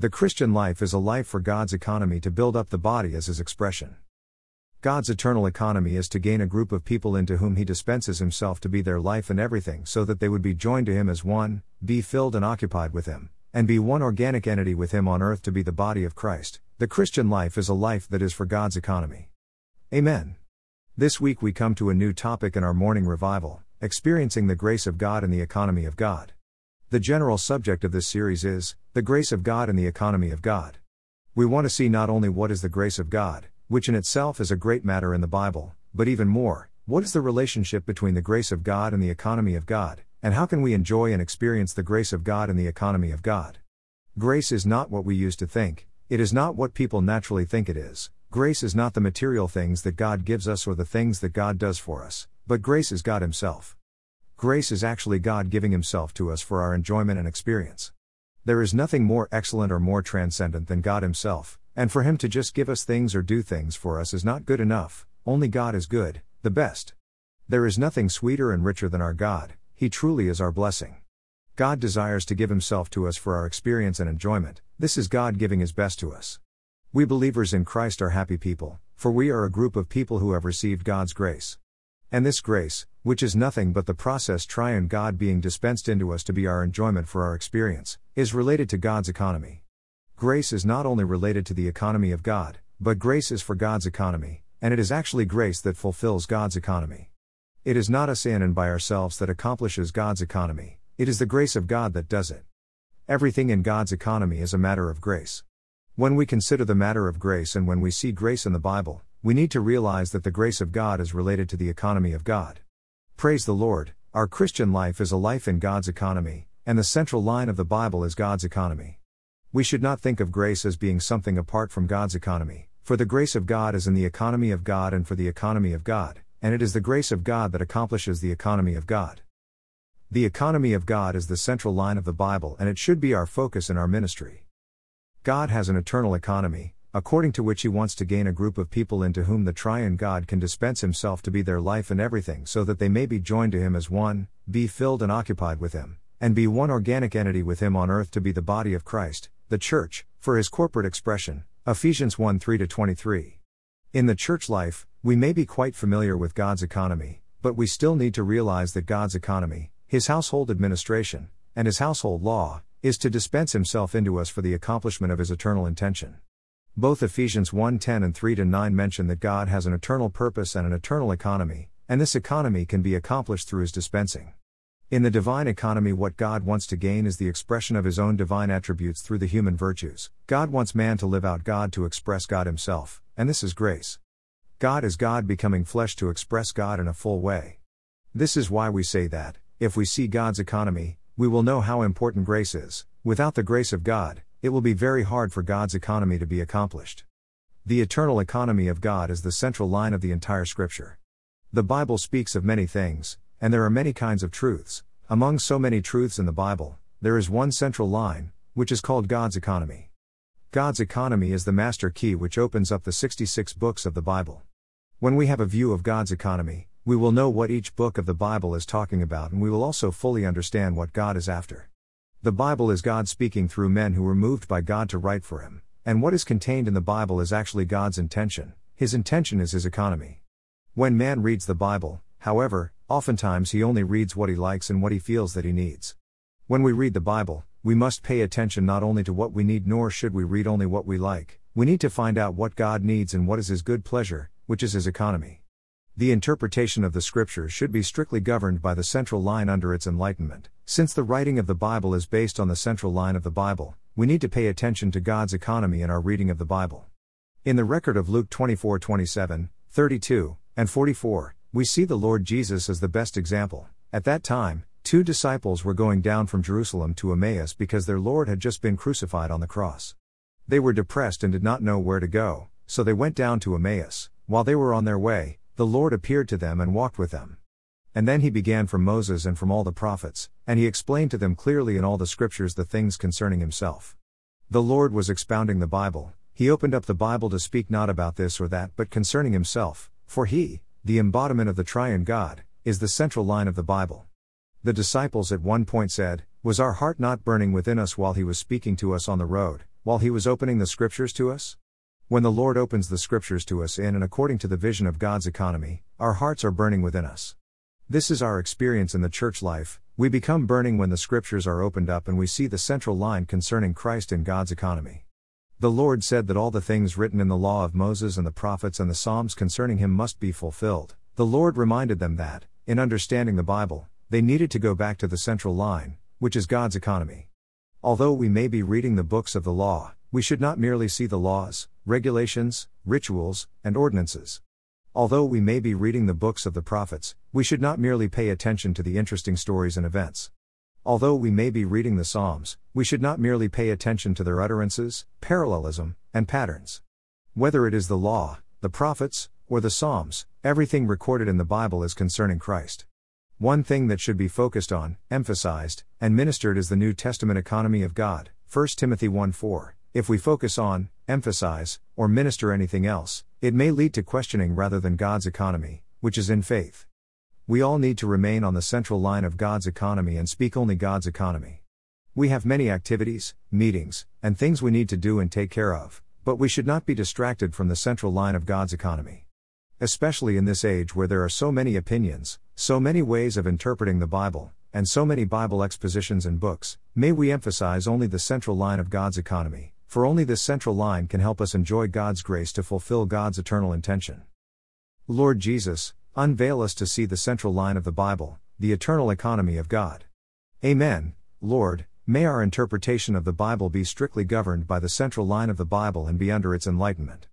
The Christian life is a life for God's economy to build up the body as his expression. God's eternal economy is to gain a group of people into whom he dispenses himself to be their life and everything so that they would be joined to him as one, be filled and occupied with him, and be one organic entity with him on earth to be the body of Christ. The Christian life is a life that is for God's economy. Amen. This week we come to a new topic in our morning revival experiencing the grace of God and the economy of God. The general subject of this series is the grace of God and the economy of God. We want to see not only what is the grace of God, which in itself is a great matter in the Bible, but even more, what is the relationship between the grace of God and the economy of God, and how can we enjoy and experience the grace of God and the economy of God? Grace is not what we used to think, it is not what people naturally think it is. Grace is not the material things that God gives us or the things that God does for us, but grace is God Himself. Grace is actually God giving Himself to us for our enjoyment and experience. There is nothing more excellent or more transcendent than God Himself, and for Him to just give us things or do things for us is not good enough, only God is good, the best. There is nothing sweeter and richer than our God, He truly is our blessing. God desires to give Himself to us for our experience and enjoyment, this is God giving His best to us. We believers in Christ are happy people, for we are a group of people who have received God's grace. And this grace, which is nothing but the processed triune God being dispensed into us to be our enjoyment for our experience, is related to God's economy. Grace is not only related to the economy of God, but grace is for God's economy, and it is actually grace that fulfills God's economy. It is not us in and by ourselves that accomplishes God's economy, it is the grace of God that does it. Everything in God's economy is a matter of grace. When we consider the matter of grace and when we see grace in the Bible, we need to realize that the grace of God is related to the economy of God. Praise the Lord, our Christian life is a life in God's economy, and the central line of the Bible is God's economy. We should not think of grace as being something apart from God's economy, for the grace of God is in the economy of God and for the economy of God, and it is the grace of God that accomplishes the economy of God. The economy of God is the central line of the Bible and it should be our focus in our ministry. God has an eternal economy, according to which He wants to gain a group of people into whom the triune God can dispense Himself to be their life and everything so that they may be joined to Him as one, be filled and occupied with Him, and be one organic entity with Him on earth to be the body of Christ, the church, for his corporate expression, Ephesians 1 3 23. In the church life, we may be quite familiar with God's economy, but we still need to realize that God's economy, his household administration, and his household law, is to dispense himself into us for the accomplishment of his eternal intention. Both Ephesians 1:10 and 3 9 mention that God has an eternal purpose and an eternal economy, and this economy can be accomplished through his dispensing. In the divine economy, what God wants to gain is the expression of His own divine attributes through the human virtues. God wants man to live out God to express God Himself, and this is grace. God is God becoming flesh to express God in a full way. This is why we say that, if we see God's economy, we will know how important grace is. Without the grace of God, it will be very hard for God's economy to be accomplished. The eternal economy of God is the central line of the entire Scripture. The Bible speaks of many things, and there are many kinds of truths. Among so many truths in the Bible, there is one central line, which is called God's economy. God's economy is the master key which opens up the 66 books of the Bible. When we have a view of God's economy, we will know what each book of the Bible is talking about and we will also fully understand what God is after. The Bible is God speaking through men who were moved by God to write for Him, and what is contained in the Bible is actually God's intention, His intention is His economy. When man reads the Bible, however, Oftentimes he only reads what he likes and what he feels that he needs. When we read the Bible, we must pay attention not only to what we need nor should we read only what we like, we need to find out what God needs and what is His good pleasure, which is His economy. The interpretation of the Scriptures should be strictly governed by the central line under its enlightenment. Since the writing of the Bible is based on the central line of the Bible, we need to pay attention to God's economy in our reading of the Bible. In the record of Luke 24 27, 32, and 44, we see the Lord Jesus as the best example. At that time, two disciples were going down from Jerusalem to Emmaus because their Lord had just been crucified on the cross. They were depressed and did not know where to go, so they went down to Emmaus. While they were on their way, the Lord appeared to them and walked with them. And then he began from Moses and from all the prophets, and he explained to them clearly in all the scriptures the things concerning himself. The Lord was expounding the Bible, he opened up the Bible to speak not about this or that but concerning himself, for he, the embodiment of the triune God, is the central line of the Bible. The disciples at one point said, Was our heart not burning within us while he was speaking to us on the road, while He was opening the Scriptures to us? When the Lord opens the Scriptures to us in and according to the vision of God's economy, our hearts are burning within us. This is our experience in the church life. We become burning when the Scriptures are opened up and we see the central line concerning Christ in God's economy. The Lord said that all the things written in the law of Moses and the prophets and the Psalms concerning him must be fulfilled. The Lord reminded them that, in understanding the Bible, they needed to go back to the central line, which is God's economy. Although we may be reading the books of the law, we should not merely see the laws, regulations, rituals, and ordinances. Although we may be reading the books of the prophets, we should not merely pay attention to the interesting stories and events. Although we may be reading the Psalms, we should not merely pay attention to their utterances, parallelism, and patterns. Whether it is the law, the prophets, or the Psalms, everything recorded in the Bible is concerning Christ. One thing that should be focused on, emphasized, and ministered is the New Testament economy of God, 1 Timothy 1 4. If we focus on, emphasize, or minister anything else, it may lead to questioning rather than God's economy, which is in faith. We all need to remain on the central line of God's economy and speak only God's economy. We have many activities, meetings, and things we need to do and take care of, but we should not be distracted from the central line of God's economy. Especially in this age where there are so many opinions, so many ways of interpreting the Bible, and so many Bible expositions and books, may we emphasize only the central line of God's economy, for only this central line can help us enjoy God's grace to fulfill God's eternal intention. Lord Jesus, unveil us to see the central line of the Bible, the eternal economy of God. Amen, Lord, may our interpretation of the Bible be strictly governed by the central line of the Bible and be under its enlightenment.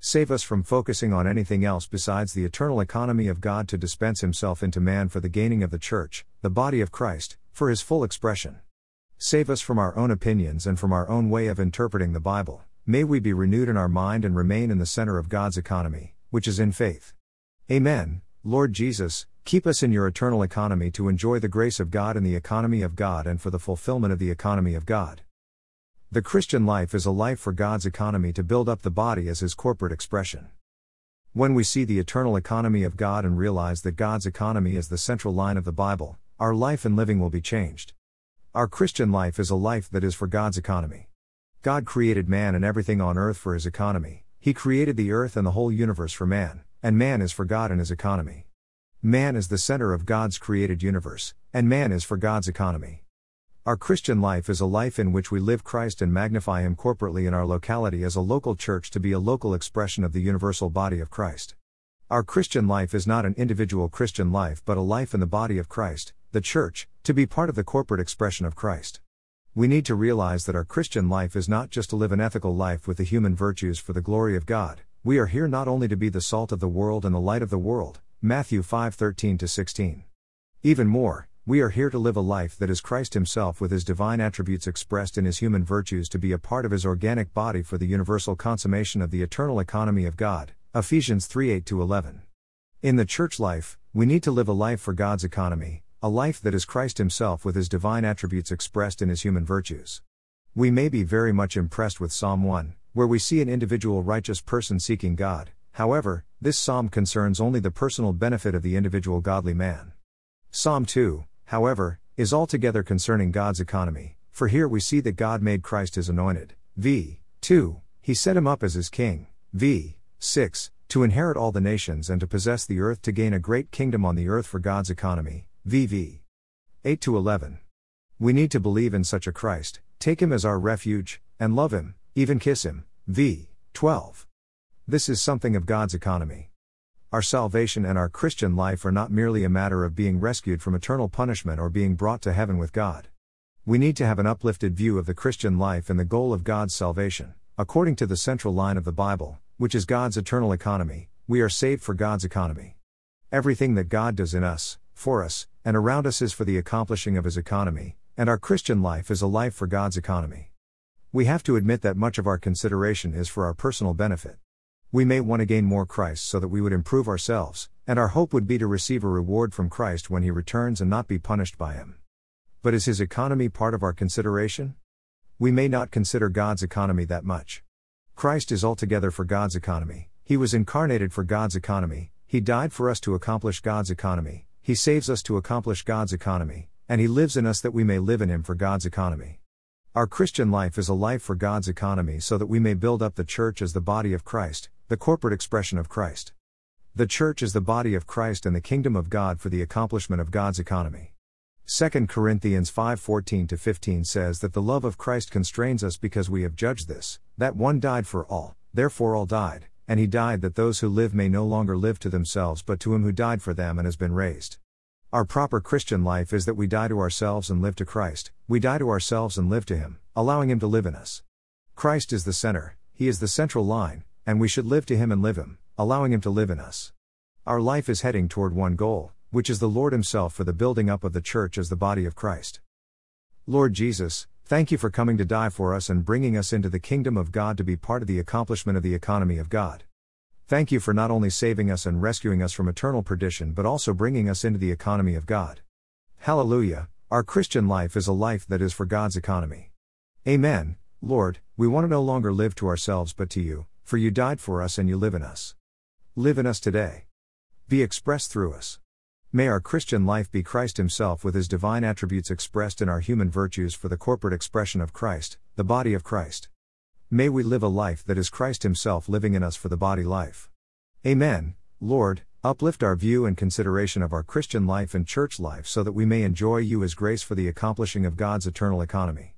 Save us from focusing on anything else besides the eternal economy of God to dispense Himself into man for the gaining of the Church, the body of Christ, for His full expression. Save us from our own opinions and from our own way of interpreting the Bible. May we be renewed in our mind and remain in the center of God's economy, which is in faith. Amen. Lord Jesus, keep us in your eternal economy to enjoy the grace of God in the economy of God and for the fulfillment of the economy of God. The Christian life is a life for God's economy to build up the body as his corporate expression. When we see the eternal economy of God and realize that God's economy is the central line of the Bible, our life and living will be changed. Our Christian life is a life that is for God's economy. God created man and everything on earth for his economy. He created the earth and the whole universe for man, and man is for God and his economy. Man is the center of God's created universe, and man is for God's economy. Our Christian life is a life in which we live Christ and magnify Him corporately in our locality as a local church to be a local expression of the universal body of Christ. Our Christian life is not an individual Christian life but a life in the body of Christ, the church, to be part of the corporate expression of Christ. We need to realize that our Christian life is not just to live an ethical life with the human virtues for the glory of God. We are here not only to be the salt of the world and the light of the world. Matthew 5:13 16. Even more, we are here to live a life that is Christ himself with his divine attributes expressed in his human virtues to be a part of his organic body for the universal consummation of the eternal economy of God. Ephesians 3:8 11. In the church life, we need to live a life for God's economy, a life that is Christ Himself with His divine attributes expressed in His human virtues. We may be very much impressed with Psalm 1, where we see an individual righteous person seeking God, however, this psalm concerns only the personal benefit of the individual godly man. Psalm 2, however, is altogether concerning God's economy, for here we see that God made Christ His anointed. V. 2. He set him up as his king. V. 6. To inherit all the nations and to possess the earth to gain a great kingdom on the earth for God's economy. VV. 8 to 11. We need to believe in such a Christ, take him as our refuge, and love him, even kiss him. V. 12. This is something of God's economy. Our salvation and our Christian life are not merely a matter of being rescued from eternal punishment or being brought to heaven with God. We need to have an uplifted view of the Christian life and the goal of God's salvation. According to the central line of the Bible, which is God's eternal economy, we are saved for God's economy. Everything that God does in us, for us, and around us is for the accomplishing of His economy, and our Christian life is a life for God's economy. We have to admit that much of our consideration is for our personal benefit. We may want to gain more Christ so that we would improve ourselves, and our hope would be to receive a reward from Christ when He returns and not be punished by Him. But is His economy part of our consideration? We may not consider God's economy that much. Christ is altogether for God's economy, He was incarnated for God's economy, He died for us to accomplish God's economy, he saves us to accomplish God's economy, and He lives in us that we may live in Him for God's economy. Our Christian life is a life for God's economy so that we may build up the church as the body of Christ, the corporate expression of Christ. The church is the body of Christ and the kingdom of God for the accomplishment of God's economy. 2 Corinthians 5:14 15 says that the love of Christ constrains us because we have judged this, that one died for all, therefore all died, and he died that those who live may no longer live to themselves but to him who died for them and has been raised. Our proper Christian life is that we die to ourselves and live to Christ, we die to ourselves and live to Him, allowing Him to live in us. Christ is the center, He is the central line, and we should live to Him and live Him, allowing Him to live in us. Our life is heading toward one goal, which is the Lord Himself for the building up of the church as the body of Christ. Lord Jesus, thank you for coming to die for us and bringing us into the kingdom of God to be part of the accomplishment of the economy of God. Thank you for not only saving us and rescuing us from eternal perdition but also bringing us into the economy of God. Hallelujah, our Christian life is a life that is for God's economy. Amen, Lord, we want to no longer live to ourselves but to you, for you died for us and you live in us. Live in us today. Be expressed through us. May our Christian life be Christ Himself with His divine attributes expressed in our human virtues for the corporate expression of Christ, the body of Christ. May we live a life that is Christ Himself living in us for the body life. Amen, Lord, uplift our view and consideration of our Christian life and church life so that we may enjoy you as grace for the accomplishing of God's eternal economy.